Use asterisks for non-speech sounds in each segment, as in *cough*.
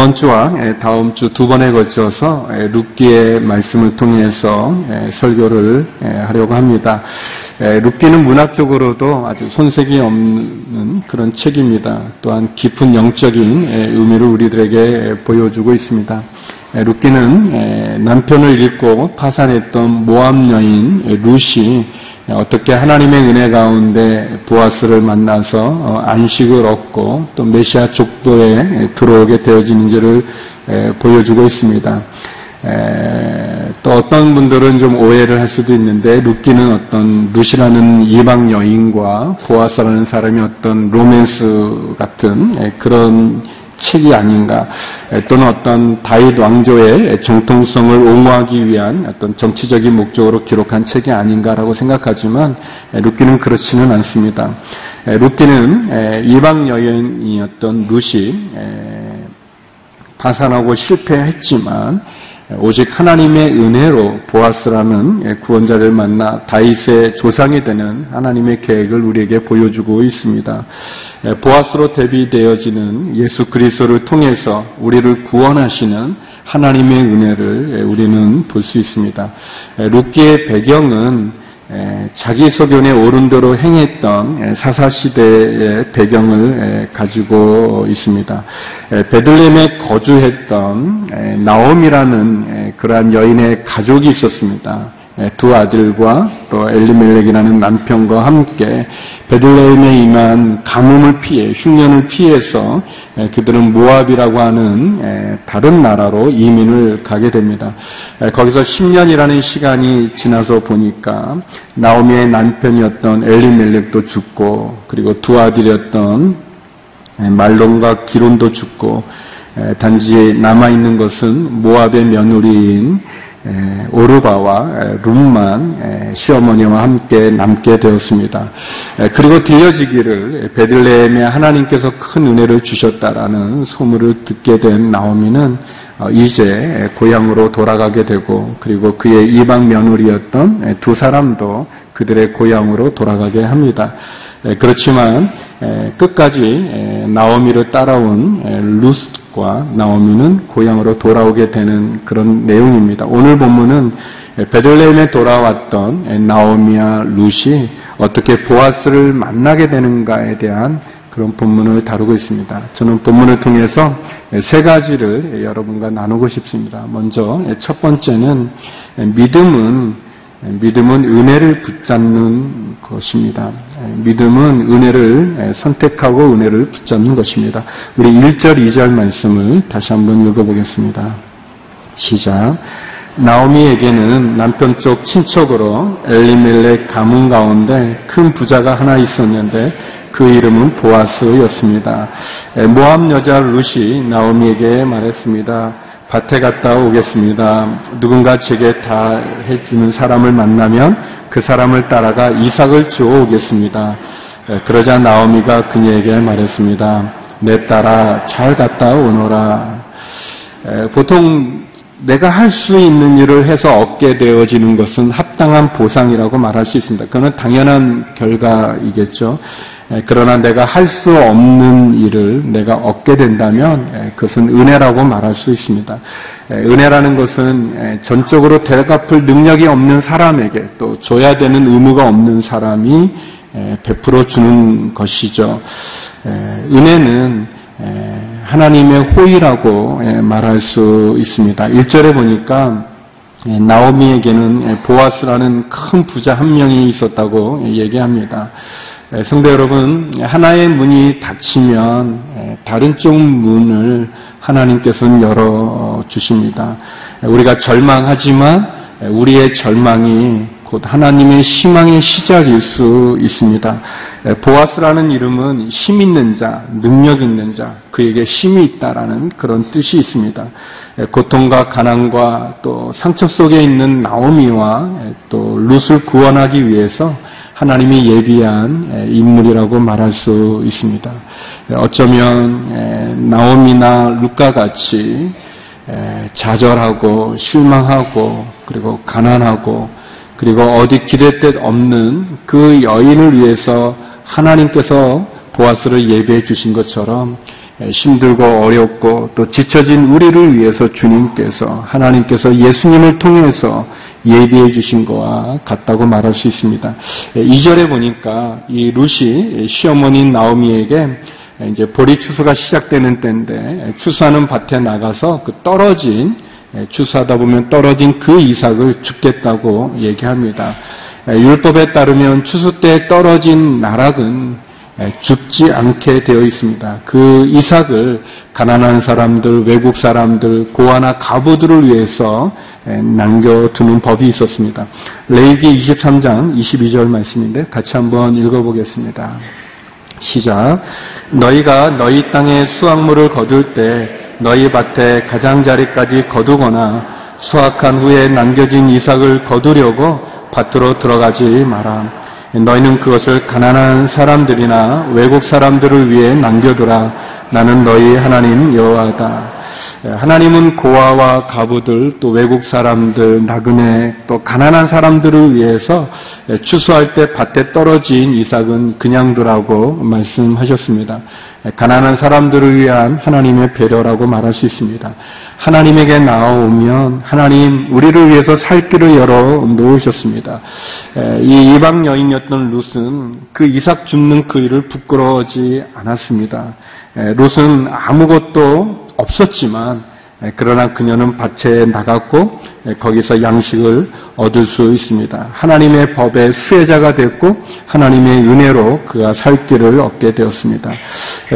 이번 주와 다음 주 두 번에 걸쳐서 룻기의 말씀을 통해서 설교를 하려고 합니다. 룻기는 문학적으로도 아주 손색이 없는 그런 책입니다. 또한 깊은 영적인 의미를 우리들에게 보여주고 있습니다. 룻기는 남편을 잃고 파산했던 모함 여인 룻이 어떻게 하나님의 은혜 가운데 보아스를 만나서 어, 안식을 얻고 또 메시아 족보에 들어오게 되어지는지를 보여주고 있습니다. 또 어떤 분들은 좀 오해를 할 수도 있는데 루키는 어떤 루시라는 이방 여인과 보아스라는 사람이 어떤 로맨스 같은 그런 책이 아닌가 또는 어떤 다윗 왕조의 정통성을 옹호하기 위한 어떤 정치적인 목적으로 기록한 책이 아닌가라고 생각하지만 루키는 그렇지는 않습니다. 루키는 이방 여인이었던 루시 파산하고 실패했지만 오직 하나님의 은혜로 보아스라는 구원자를 만나 다윗의 조상이 되는 하나님의 계획을 우리에게 보여주고 있습니다. 보아스로 대비되어지는 예수 그리스도를 통해서 우리를 구원하시는 하나님의 은혜를 우리는 볼 수 있습니다. 룻기의 배경은 자기 소견에 오른대로 행했던 사사시대의 배경을 가지고 있습니다. 베들렘에 거주했던 나옴이라는 그러한 여인의 가족이 있었습니다. 두 아들과 또 엘리멜렉이라는 남편과 함께 베들레헴에 임한 가뭄을 피해 흉년을 피해서 그들은 모압이라고 하는 다른 나라로 이민을 가게 됩니다. 거기서 10년이라는 시간이 지나서 보니까 나오미의 남편이었던 엘리멜렉도 죽고 그리고 두 아들이었던 말론과 기론도 죽고 단지 남아 있는 것은 모압의 며느리인 오르바와 룸만 시어머니와 함께 남게 되었습니다. 그리고 들려지기를 베들레헴에 하나님께서 큰 은혜를 주셨다라는 소문을 듣게 된 나오미는 어, 이제 고향으로 돌아가게 되고 그리고 그의 이방 며느리였던 두 사람도 그들의 고향으로 돌아가게 합니다. 그렇지만 끝까지 나오미를 따라온 루스 과 나오미는 고향으로 돌아오게 되는 그런 내용입니다. 오늘 본문은 베들레헴에 돌아왔던 나오미와 루시 어떻게 보아스를 만나게 되는가에 대한 그런 본문을 다루고 있습니다. 저는 본문을 통해서 세 가지를 여러분과 나누고 싶습니다. 먼저 첫 번째는 믿음은 믿음은 은혜를 붙잡는 것입니다. 믿음은 은혜를 선택하고 은혜를 붙잡는 것입니다. 우리 1절, 2절 말씀을 다시 한번 읽어보겠습니다. 시작. 나오미에게는 남편 쪽 친척으로 엘리멜렉 가문 가운데 큰 부자가 하나 있었는데 그 이름은 보아스였습니다. 모함 여자 루시 나오미에게 말했습니다. 밭에 갔다 오겠습니다. 누군가 제게 다 해주는 사람을 만나면 그 사람을 따라가 이삭을 주워 오겠습니다. 그러자 나오미가 그녀에게 말했습니다. 내 딸아 잘 갔다 오너라. 보통 내가 할 수 있는 일을 해서 얻게 되어지는 것은 합당한 보상이라고 말할 수 있습니다. 그는 당연한 결과이겠죠. 예, 그러나 내가 할 수 없는 일을 내가 얻게 된다면 예, 그것은 은혜라고 말할 수 있습니다. 예, 은혜라는 것은 전적으로 대갚을 능력이 없는 사람에게 또 줘야 되는 의무가 없는 사람이 베풀어 주는 것이죠. 은혜는 하나님의 호의라고 말할 수 있습니다. 1절에 보니까 나오미에게는 보아스라는 큰 부자 한 명이 있었다고 얘기합니다. 네, 성도 여러분, 하나의 문이 닫히면 다른 쪽 문을 하나님께서는 열어 주십니다. 우리가 절망하지만 우리의 절망이 곧 하나님의 희망의 시작일 수 있습니다. 보아스라는 이름은 힘 있는 자, 능력 있는 자, 그에게 힘이 있다라는 그런 뜻이 있습니다. 고통과 가난과 또 상처 속에 있는 나오미와 또 룻을 구원하기 위해서 하나님이 예비한 인물이라고 말할 수 있습니다. 어쩌면 나옴이나 루카 같이 좌절하고 실망하고 그리고 가난하고 그리고 어디 기댈 데 없는 그 여인을 위해서 하나님께서 보아스를 예배해 주신 것처럼 힘들고 어렵고 또 지쳐진 우리를 위해서 주님께서 하나님께서 예수님을 통해서 예비해 주신 것과 같다고 말할 수 있습니다. 2절에 보니까 이 루시 시어머니 나오미에게 이제 보리 추수가 시작되는 때인데 추수하는 밭에 나가서 그 떨어진 추수하다 보면 떨어진 그 이삭을 죽겠다고 얘기합니다. 율법에 따르면 추수 때 떨어진 나락은 죽지 않게 되어 있습니다. 그 이삭을 가난한 사람들, 외국 사람들, 고아나 가부들을 위해서 남겨두는 법이 있었습니다. 레이기 23장 22절 말씀인데 같이 한번 읽어보겠습니다. 시작. 너희가 너희 땅에 수확물을 거둘 때 너희 밭에 가장자리까지 거두거나 수확한 후에 남겨진 이삭을 거두려고 밭으로 들어가지 마라. 너희는 그것을 가난한 사람들이나 외국 사람들을 위해 남겨두라. 나는 너희 하나님 여호와다. 하나님은 고아와 가부들 또 외국 사람들 나그네 또 가난한 사람들을 위해서 추수할 때 밭에 떨어진 이삭은 그냥 두라고 말씀하셨습니다. 가난한 사람들을 위한 하나님의 배려라고 말할 수 있습니다. 하나님에게 나오면 하나님 우리를 위해서 살 길을 열어 놓으셨습니다. 이 이방 여인이었던 룻은 그 이삭 줍는 그 일을 부끄러워하지 않았습니다. 룻은 아무것도 없었지만 그러나 그녀는 밭에 나갔고 거기서 양식을 얻을 수 있습니다. 하나님의 법의 수혜자가 됐고 하나님의 은혜로 그가 살 길을 얻게 되었습니다.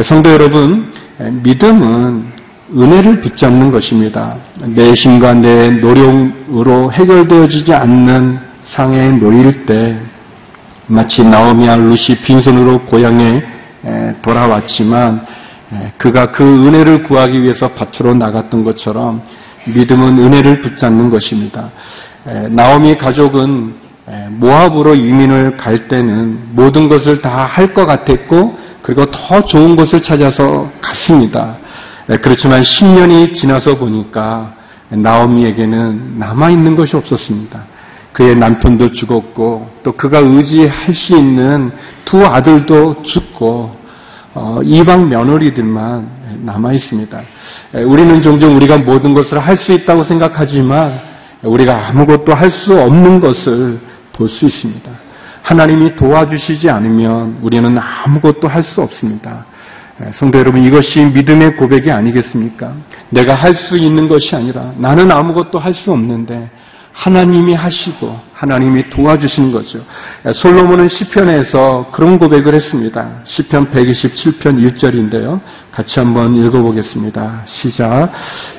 성도 여러분, 믿음은 은혜를 붙잡는 것입니다. 내 힘과 내 노력으로 해결되어지지 않는 상에 놓일 때 마치 나오미와 루시 빈손으로 고향에 돌아왔지만 그가 그 은혜를 구하기 위해서 밭으로 나갔던 것처럼 믿음은 은혜를 붙잡는 것입니다. 나오미 가족은 모압으로 이민을 갈 때는 모든 것을 다 할 것 같았고 그리고 더 좋은 것을 찾아서 갔습니다. 그렇지만 10년이 지나서 보니까 나오미에게는 남아 있는 것이 없었습니다. 그의 남편도 죽었고 또 그가 의지할 수 있는 두 아들도 죽고 어, 이방 며느리들만 남아 있습니다. 우리는 종종 우리가 모든 것을 할 수 있다고 생각하지만 우리가 아무것도 할 수 없는 것을 볼 수 있습니다. 하나님이 도와주시지 않으면 우리는 아무것도 할 수 없습니다. 성도 여러분, 이것이 믿음의 고백이 아니겠습니까? 내가 할 수 있는 것이 아니라 나는 아무것도 할 수 없는데 하나님이 하시고 하나님이 도와주신 거죠. 솔로몬은 시편에서 그런 고백을 했습니다. 시편 127편 1절인데요. 같이 한번 읽어보겠습니다. 시작.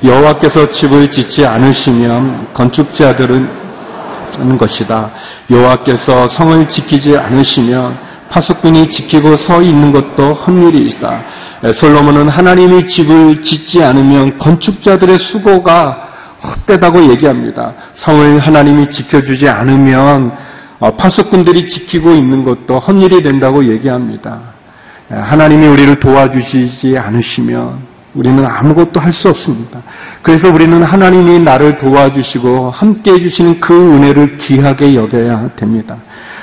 여호와께서 집을 짓지 않으시면 건축자들은 것이다. 여호와께서 성을 지키지 않으시면 파수꾼이 지키고 서 있는 것도 헛일이다. 솔로몬은 하나님이 집을 짓지 않으면 건축자들의 수고가 헛되다고 얘기합니다. 성을 하나님이 지켜주지 않으면 어, 파수꾼들이 지키고 있는 것도 헛일이 된다고 얘기합니다. 하나님이 우리를 도와주시지 않으시면 우리는 아무것도 할 수 없습니다. 그래서 우리는 하나님이 나를 도와주시고 함께 해주시는 그 은혜를 귀하게 여겨야 됩니다.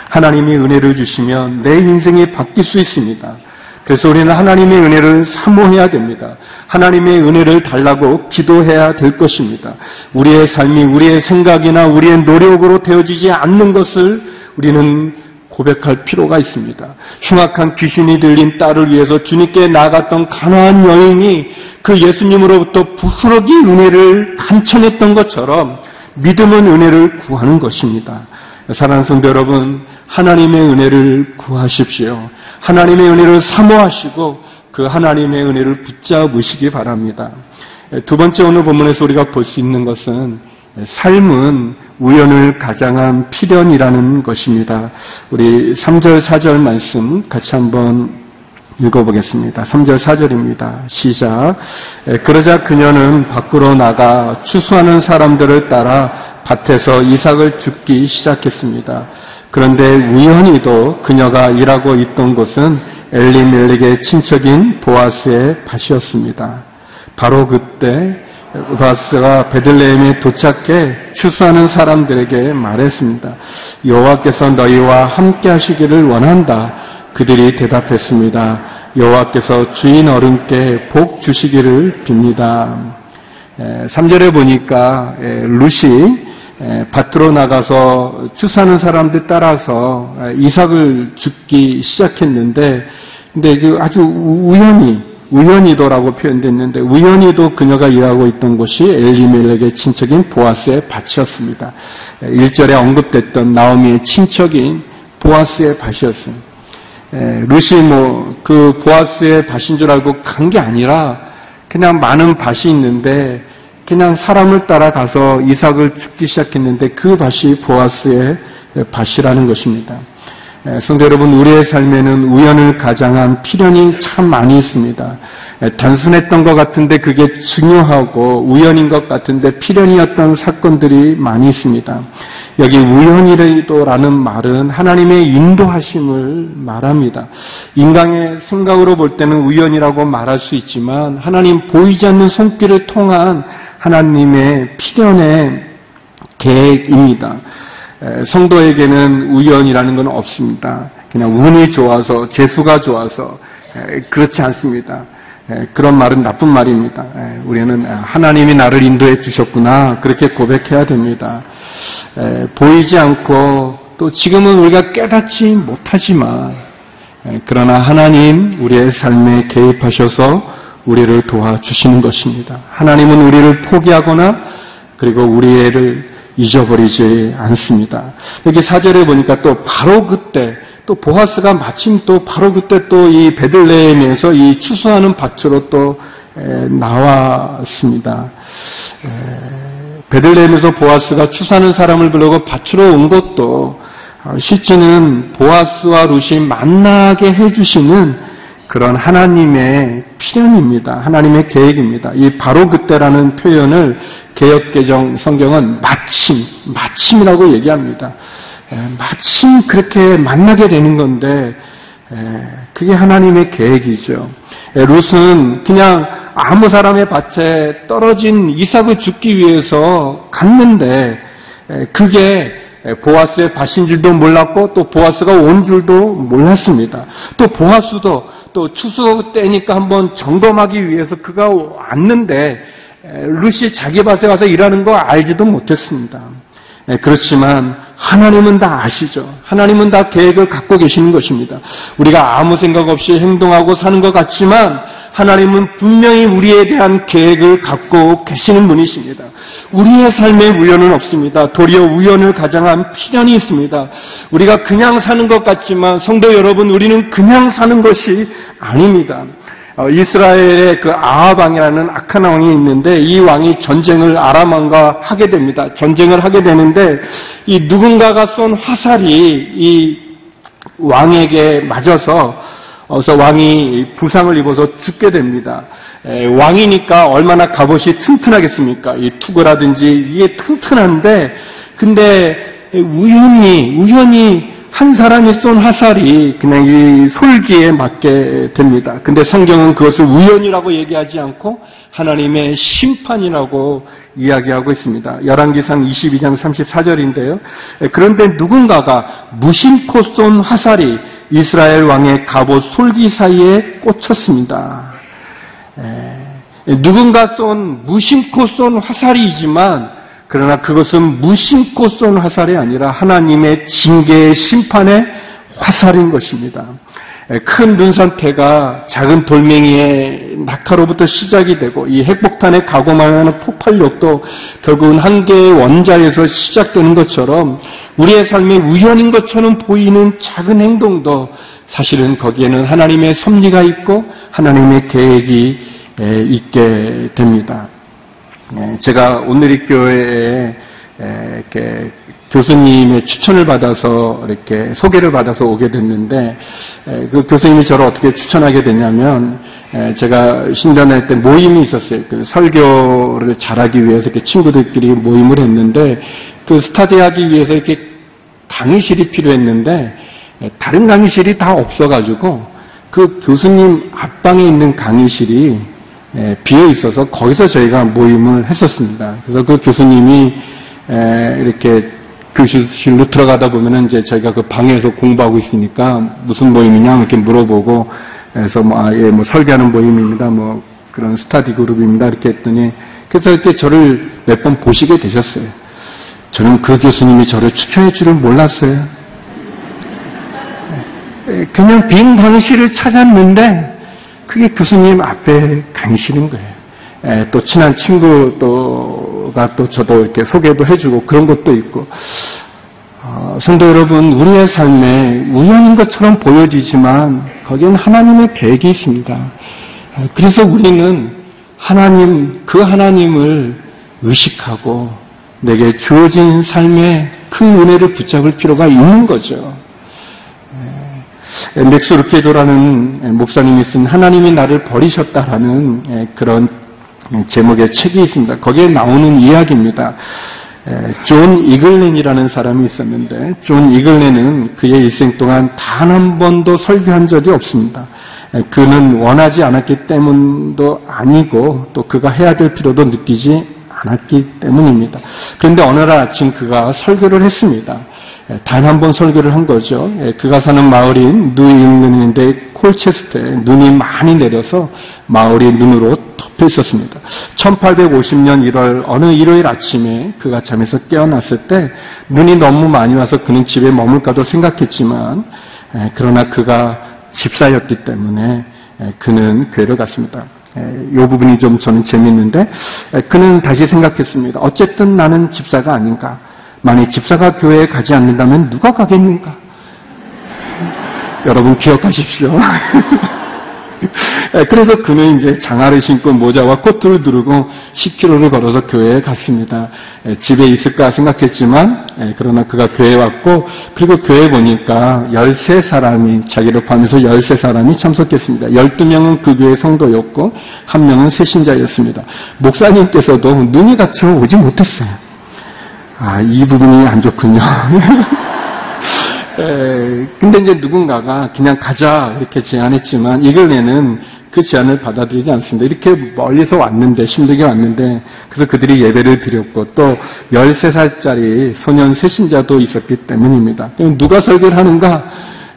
하나님이 은혜를 주시면 내 인생이 바뀔 수 있습니다. 그래서 우리는 하나님의 은혜를 사모해야 됩니다. 하나님의 은혜를 달라고 기도해야 될 것입니다. 우리의 삶이 우리의 생각이나 우리의 노력으로 되어지지 않는 것을 우리는 고백할 필요가 있습니다. 흉악한 귀신이 들린 딸을 위해서 주님께 나갔던 가나안 여인이 그 예수님으로부터 부스러기 은혜를 간청했던 것처럼 믿음은 은혜를 구하는 것입니다. 사랑하는 성도 여러분, 하나님의 은혜를 구하십시오. 하나님의 은혜를 사모하시고 그 하나님의 은혜를 붙잡으시기 바랍니다. 두 번째 오늘 본문에서 우리가 볼 수 있는 것은 삶은 우연을 가장한 필연이라는 것입니다. 우리 3절, 4절 말씀 같이 한번 읽어보겠습니다. 3절, 4절입니다. 시작. 그러자 그녀는 밖으로 나가 추수하는 사람들을 따라 밭에서 이삭을 줍기 시작했습니다. 그런데 우연히도 그녀가 일하고 있던 곳은 엘리멜렉의 친척인 보아스의 밭이었습니다. 바로 그때 보아스가 베들레헴에 도착해 추수하는 사람들에게 말했습니다. 여호와께서 너희와 함께 하시기를 원한다. 그들이 대답했습니다. 여호와께서 주인 어른께 복 주시기를 빕니다. 3절에 보니까 루시 밭으로 나가서 추수하는 사람들 따라서 이삭을 죽기 시작했는데 근데 그 아주 우연히 우연히도라고 표현됐는데 우연히도 그녀가 일하고 있던 곳이 엘리멜렉의 친척인 보아스의 밭이었습니다. 1절에 언급됐던 나오미의 친척인 보아스의 밭이었습니다. 루시 뭐 그 보아스의 밭인 줄 알고 간 게 아니라 그냥 많은 밭이 있는데 그냥 사람을 따라가서 이삭을 죽기 시작했는데 그 밭이 보아스의 밭이라는 것입니다. 성도 여러분, 우리의 삶에는 우연을 가장한 필연이 참 많이 있습니다. 단순했던 것 같은데 그게 중요하고 우연인 것 같은데 필연이었던 사건들이 많이 있습니다. 여기 우연이라는 말은 하나님의 인도하심을 말합니다. 인간의 생각으로 볼 때는 우연이라고 말할 수 있지만 하나님 보이지 않는 손길을 통한 하나님의 필연의 계획입니다. 성도에게는 우연이라는 건 없습니다. 그냥 운이 좋아서 재수가 좋아서 그렇지 않습니다. 그런 말은 나쁜 말입니다. 우리는 하나님이 나를 인도해 주셨구나 그렇게 고백해야 됩니다. 보이지 않고 또 지금은 우리가 깨닫지 못하지만 그러나 하나님 우리의 삶에 개입하셔서 우리를 도와주시는 것입니다. 하나님은 우리를 포기하거나 그리고 우리를 잊어버리지 않습니다. 여기 사절에 보니까 또 바로 그때 또 보아스가 마침 또 바로 그때 또 이 베들레헴에서 이 추수하는 밭으로 또 나왔습니다. 베들레헴에서 보아스가 추수하는 사람을 부르고 밭으로 온 것도 어, 실제는 보아스와 루시 만나게 해주시는 그런 하나님의 필연입니다. 하나님의 계획입니다. 이 바로 그때라는 표현을 개혁개정 성경은 마침, 마침이라고 얘기합니다. 마침 그렇게 만나게 되는 건데, 그게 하나님의 계획이죠. 룻은 그냥 아무 사람의 밭에 떨어진 이삭을 죽기 위해서 갔는데, 그게 보아스의 밭인 줄도 몰랐고, 또 보아스가 온 줄도 몰랐습니다. 또 보아스도 또 추수 때니까 한번 점검하기 위해서 그가 왔는데, 루시 자기 밭에 가서 일하는 거 알지도 못했습니다. 그렇지만 하나님은 다 아시죠. 하나님은 다 계획을 갖고 계시는 것입니다. 우리가 아무 생각 없이 행동하고 사는 것 같지만 하나님은 분명히 우리에 대한 계획을 갖고 계시는 분이십니다. 우리의 삶에 우연은 없습니다. 도리어 우연을 가장한 필연이 있습니다. 우리가 그냥 사는 것 같지만 성도 여러분, 우리는 그냥 사는 것이 아닙니다. 어, 이스라엘의 그 아하방이라는 악한 왕이 있는데 이 왕이 전쟁을 아람 왕과 하게 됩니다. 전쟁을 하게 되는데 이 누군가가 쏜 화살이 이 왕에게 맞아서 어서 왕이 부상을 입어서 죽게 됩니다. 왕이니까 얼마나 갑옷이 튼튼하겠습니까? 이 투구라든지 이게 튼튼한데 근데 우연히 우연히 한 사람이 쏜 화살이 그냥 이 솔기에 맞게 됩니다. 근데 성경은 그것을 우연이라고 얘기하지 않고 하나님의 심판이라고 이야기하고 있습니다. 열왕기상 22장 34절인데요. 그런데 누군가가 무심코 쏜 화살이 이스라엘 왕의 갑옷 솔기 사이에 꽂혔습니다. 누군가 쏜 무심코 쏜 화살이지만 그러나 그것은 무심코 쏜 화살이 아니라 하나님의 징계의 심판의 화살인 것입니다. 큰 눈산태가 작은 돌멩이의 낙하로부터 시작이 되고 이 핵폭탄에 가공하는 폭발력도 결국은 한 개의 원자에서 시작되는 것처럼 우리의 삶의 우연인 것처럼 보이는 작은 행동도 사실은 거기에는 하나님의 섭리가 있고 하나님의 계획이 있게 됩니다. 예, 제가 오늘이 교회에 이렇게 교수님의 추천을 받아서 이렇게 소개를 받아서 오게 됐는데 그 교수님이 저를 어떻게 추천하게 됐냐면 제가 신전할 때 모임이 있었어요. 그 설교를 잘하기 위해서 이렇게 친구들끼리 모임을 했는데 그 스타디하기 위해서 이렇게 강의실이 필요했는데 다른 강의실이 다 없어가지고 그 교수님 앞방에 있는 강의실이 에, 비어 있어서 거기서 저희가 모임을 했었습니다. 그래서 그 교수님이 에, 이렇게 교실로 들어가다 보면은 이제 저희가 그 방에서 공부하고 있으니까 무슨 모임이냐 이렇게 물어보고 그래서 뭐, 아, 예, 뭐 설계하는 모임입니다. 뭐 그런 스타디 그룹입니다. 이렇게 했더니 그래서 이렇게 저를 몇 번 보시게 되셨어요. 저는 그 교수님이 저를 추천해 줄을 몰랐어요. 예, 그냥 빈 방실을 찾았는데 그게 교수님 앞에 강의실인 거예요. 예, 또 친한 친구 또 가 또 저도 이렇게 소개도 해주고 그런 것도 있고 어, 성도 여러분 우리의 삶에 우연인 것처럼 보여지지만 거기엔 하나님의 계획이 있습니다. 어, 그래서 우리는 하나님 그 하나님을 의식하고 내게 주어진 삶에 그 은혜를 붙잡을 필요가 있는 거죠. 맥스 루케도라는 목사님이 쓴 하나님이 나를 버리셨다라는 그런 제목의 책이 있습니다. 거기에 나오는 이야기입니다. 존 이글렌이라는 사람이 있었는데 존 이글렌은 그의 일생 동안 단 한 번도 설교한 적이 없습니다. 그는 원하지 않았기 때문도 아니고 또 그가 해야 될 필요도 느끼지 않았기 때문입니다. 그런데 어느 날 아침 그가 설교를 했습니다. 예, 단한 번 설교를 한 거죠. 예, 그가 사는 마을인 누잉글랜드인 데 콜체스터에 눈이 많이 내려서 마을이 눈으로 덮여 있었습니다. 1850년 1월 어느 일요일 아침에 그가 잠에서 깨어났을 때 눈이 너무 많이 와서 그는 집에 머물까도 생각했지만 예, 그러나 그가 집사였기 때문에 그는 교회를 갔습니다. 이 부분이 좀 저는 재밌는데 그는 다시 생각했습니다. 어쨌든 나는 집사가 아닌가. 만약 집사가 교회에 가지 않는다면 누가 가겠는가? 여러분 기억하십시오. *laughs* 예, 그래서 그는 이제 장화를 신고 모자와 코트를 두르고 10km를 걸어서 교회에 갔습니다. 예, 집에 있을까 생각했지만 예, 그러나 그가 교회에 왔고 그리고 교회에 보니까 13사람이 자기를 포함해서 13사람이 참석했습니다. 12명은 그 교회 성도였고 한 명은 새신자였습니다. 목사님께서도 눈이 갇혀 오지 못했어요. 아, 이 부분이 안 좋군요. *laughs* 에, 근데 이제 누군가가 그냥 가자 이렇게 제안했지만 이글레는 그 제안을 받아들이지 않습니다. 이렇게 멀리서 왔는데 힘들게 왔는데 그래서 그들이 예배를 드렸고 또 13살짜리 소년 세신자도 있었기 때문입니다. 누가 설교를 하는가?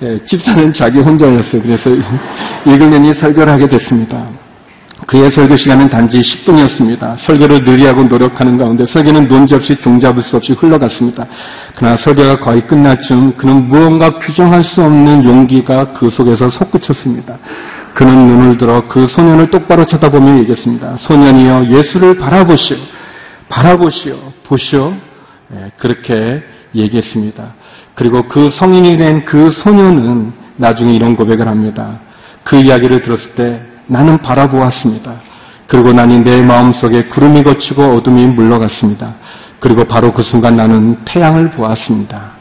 에, 집사는 자기 혼자였어요. 그래서 *laughs* 이글렌이 설교를 하게 됐습니다. 그의 설교 시간은 단지 10분이었습니다. 설교를 느리하고 노력하는 가운데 설교는 논지 없이 종잡을 수 없이 흘러갔습니다. 그러나 설교가 거의 끝날 쯤 그는 무언가 규정할 수 없는 용기가 그 속에서 솟구쳤습니다. 그는 눈을 들어 그 소년을 똑바로 쳐다보며 얘기했습니다. 소년이여 예수를 바라보시오. 바라보시오. 보시오. 네, 그렇게 얘기했습니다. 그리고 그 성인이 된 그 소년은 나중에 이런 고백을 합니다. 그 이야기를 들었을 때 나는 바라보았습니다. 그리고 나니 내 마음속에 구름이 거치고 어둠이 물러갔습니다. 그리고 바로 그 순간 나는 태양을 보았습니다.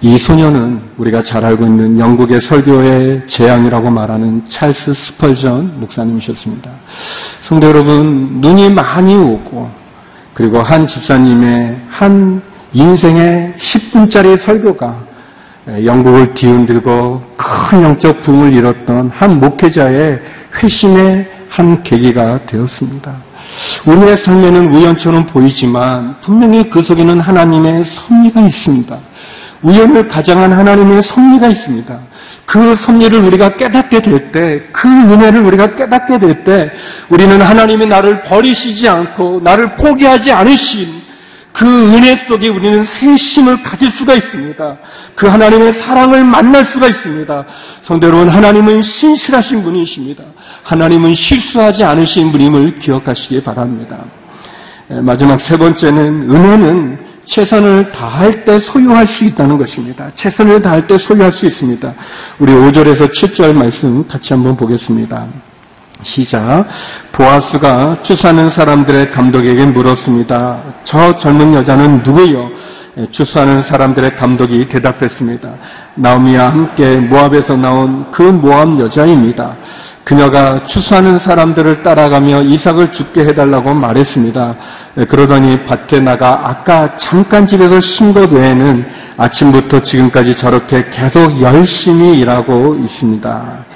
이 소녀는 우리가 잘 알고 있는 영국의 설교의 재앙이라고 말하는 찰스 스펄전 목사님이셨습니다. 성도 여러분, 눈이 많이 오고, 그리고 한 집사님의 한 인생의 10분짜리 설교가 영국을 뒤흔들고 큰 영적 붐을 이뤘던 한 목회자의 회심의 한 계기가 되었습니다. 우리의 삶에는 우연처럼 보이지만 분명히 그 속에는 하나님의 섭리가 있습니다. 우연을 가장한 하나님의 섭리가 있습니다. 그 섭리를 우리가 깨닫게 될 때, 그 은혜를 우리가 깨닫게 될 때, 우리는 하나님이 나를 버리시지 않고, 나를 포기하지 않으신 그 은혜 속에 우리는 새 힘을 가질 수가 있습니다. 그 하나님의 사랑을 만날 수가 있습니다. 여러분, 하나님은 신실하신 분이십니다. 하나님은 실수하지 않으신 분임을 기억하시기 바랍니다. 마지막 세 번째는 은혜는 최선을 다할 때 소유할 수 있다는 것입니다. 최선을 다할 때 소유할 수 있습니다. 우리 5절에서 7절 말씀 같이 한번 보겠습니다. 시작. 보아스가 추사는 사람들의 감독에게 물었습니다. 저 젊은 여자는 누구요? 추수하는 사람들의 감독이 대답했습니다. 나오미와 함께 모압에서 나온 그 모압 여자입니다. 그녀가 추수하는 사람들을 따라가며 이삭을 죽게 해달라고 말했습니다. 그러더니 밭에 나가 아까 잠깐 집에서 쉰 것 외에는 아침부터 지금까지 저렇게 계속 열심히 일하고 있습니다.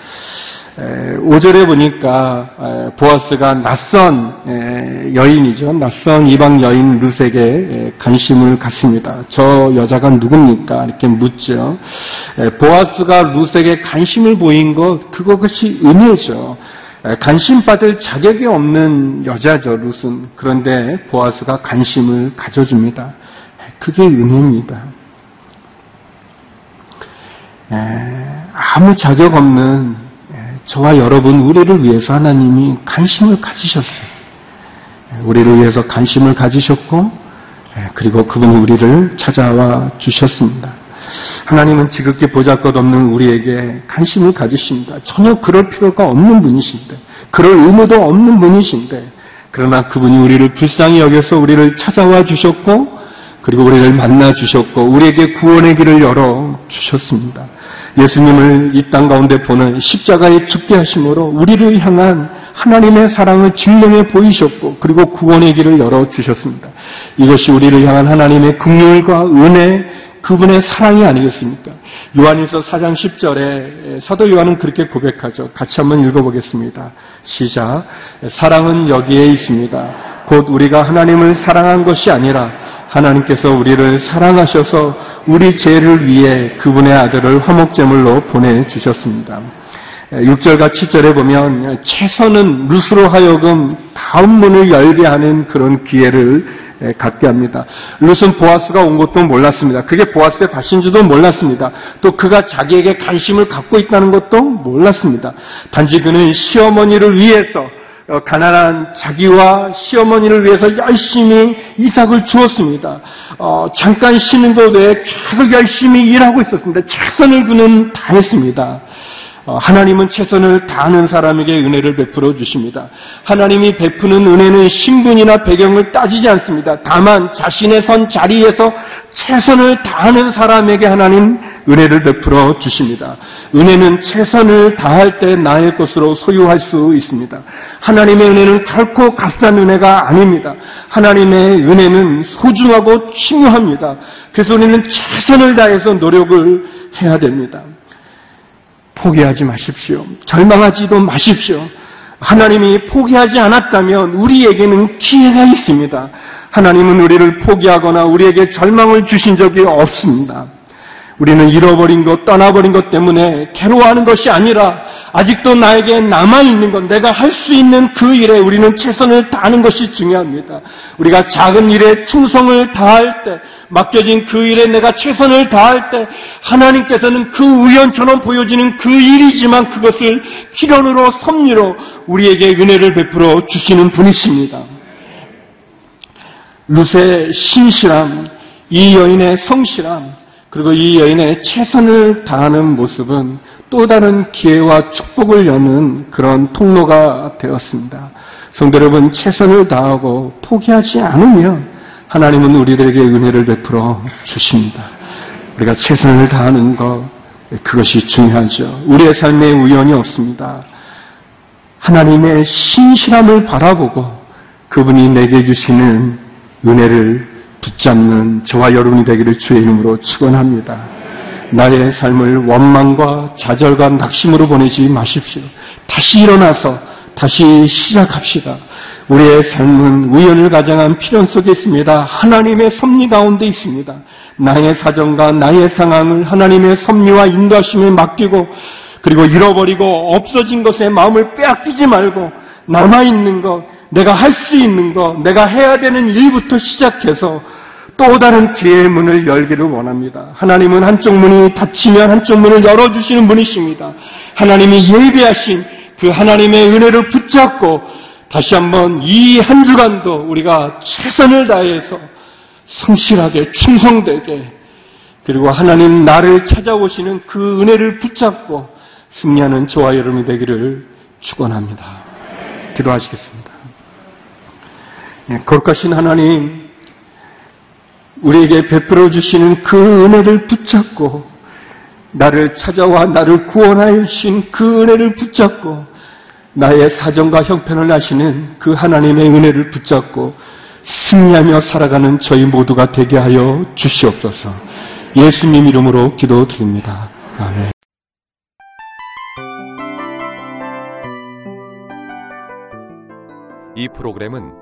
5절에 보니까 보아스가 낯선 여인이죠. 낯선 이방 여인 루세게 관심을 갖습니다. 저 여자가 누굽니까? 이렇게 묻죠. 보아스가 룻에게 관심을 보인 것, 그것이 은혜죠. 관심 받을 자격이 없는 여자죠, 룻은. 그런데 보아스가 관심을 가져줍니다. 그게 은혜입니다. 아무 자격 없는 저와 여러분, 우리를 위해서 하나님이 관심을 가지셨어요. 우리를 위해서 관심을 가지셨고, 그리고 그분이 우리를 찾아와 주셨습니다. 하나님은 지극히 보잘것없는 우리에게 관심을 가지십니다. 전혀 그럴 필요가 없는 분이신데, 그럴 의무도 없는 분이신데, 그러나 그분이 우리를 불쌍히 여겨서 우리를 찾아와 주셨고, 그리고 우리를 만나 주셨고, 우리에게 구원의 길을 열어 주셨습니다. 예수님을 이 땅 가운데 보는 십자가에 죽게 하심으로 우리를 향한 하나님의 사랑을 증명해 보이셨고 그리고 구원의 길을 열어 주셨습니다. 이것이 우리를 향한 하나님의 긍휼과 은혜, 그분의 사랑이 아니겠습니까? 요한일서 4장 10절에 사도 요한은 그렇게 고백하죠. 같이 한번 읽어보겠습니다. 시작. 사랑은 여기에 있습니다. 곧 우리가 하나님을 사랑한 것이 아니라 하나님께서 우리를 사랑하셔서 우리 죄를 위해 그분의 아들을 화목제물로 보내주셨습니다. 6절과 7절에 보면 최선은 루스로 하여금 다음 문을 열게 하는 그런 기회를 갖게 합니다. 룻은 보아스가 온 것도 몰랐습니다. 그게 보아스의 다신지도 몰랐습니다. 또 그가 자기에게 관심을 갖고 있다는 것도 몰랐습니다. 단지 그는 시어머니를 위해서 어, 가난한 자기와 시어머니를 위해서 열심히 이삭을 주었습니다. 어, 잠깐 쉬는 것 외에 계속 열심히 일하고 있었습니다. 최선을 그는 다했습니다. 어, 하나님은 최선을 다하는 사람에게 은혜를 베풀어 주십니다. 하나님이 베푸는 은혜는 신분이나 배경을 따지지 않습니다. 다만 자신의 선 자리에서 최선을 다하는 사람에게 하나님 은혜를 베풀어 주십니다. 은혜는 최선을 다할 때 나의 것으로 소유할 수 있습니다. 하나님의 은혜는 결코 값싼 은혜가 아닙니다. 하나님의 은혜는 소중하고 중요합니다. 그래서 우리는 최선을 다해서 노력을 해야 됩니다. 포기하지 마십시오. 절망하지도 마십시오. 하나님이 포기하지 않았다면 우리에게는 기회가 있습니다. 하나님은 우리를 포기하거나 우리에게 절망을 주신 적이 없습니다. 우리는 잃어버린 것, 떠나버린 것 때문에 괴로워하는 것이 아니라 아직도 나에게 남아있는 것, 내가 할 수 있는 그 일에 우리는 최선을 다하는 것이 중요합니다. 우리가 작은 일에 충성을 다할 때, 맡겨진 그 일에 내가 최선을 다할 때, 하나님께서는 그 우연처럼 보여지는 그 일이지만 그것을 기련으로 섭리로 우리에게 은혜를 베풀어 주시는 분이십니다. 루의 신실함, 이 여인의 성실함, 그리고 이 여인의 최선을 다하는 모습은 또 다른 기회와 축복을 여는 그런 통로가 되었습니다. 성도 여러분, 최선을 다하고 포기하지 않으면 하나님은 우리들에게 은혜를 베풀어 주십니다. 우리가 최선을 다하는 것, 그것이 중요하죠. 우리의 삶에 우연이 없습니다. 하나님의 신실함을 바라보고 그분이 내게 주시는 은혜를 붙잡는 저와 여러분이 되기를 주의 이름으로 축원합니다. 나의 삶을 원망과 좌절과 낙심으로 보내지 마십시오. 다시 일어나서 다시 시작합시다. 우리의 삶은 우연을 가장한 필연 속에 있습니다. 하나님의 섭리 가운데 있습니다. 나의 사정과 나의 상황을 하나님의 섭리와 인도하심에 맡기고 그리고 잃어버리고 없어진 것에 마음을 빼앗기지 말고 남아있는 것, 내가 할 수 있는 것, 내가 해야 되는 일부터 시작해서 또 다른 기회의 문을 열기를 원합니다. 하나님은 한쪽 문이 닫히면 한쪽 문을 열어주시는 분이십니다. 하나님이 예배하신 그 하나님의 은혜를 붙잡고 다시 한번 이 한 주간도 우리가 최선을 다해서 성실하게 충성되게 그리고 하나님 나를 찾아오시는 그 은혜를 붙잡고 승리하는 저와 여러분이 되기를 축원합니다. 기도하시겠습니다. 예, 거룩하신 하나님, 우리에게 베풀어 주시는 그 은혜를 붙잡고 나를 찾아와 나를 구원하여 주신 그 은혜를 붙잡고 나의 사정과 형편을 아시는 그 하나님의 은혜를 붙잡고 승리하며 살아가는 저희 모두가 되게 하여 주시옵소서. 예수님 이름으로 기도드립니다. 아멘. 이 프로그램은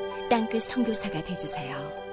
땅끝 성교사가 되주세요.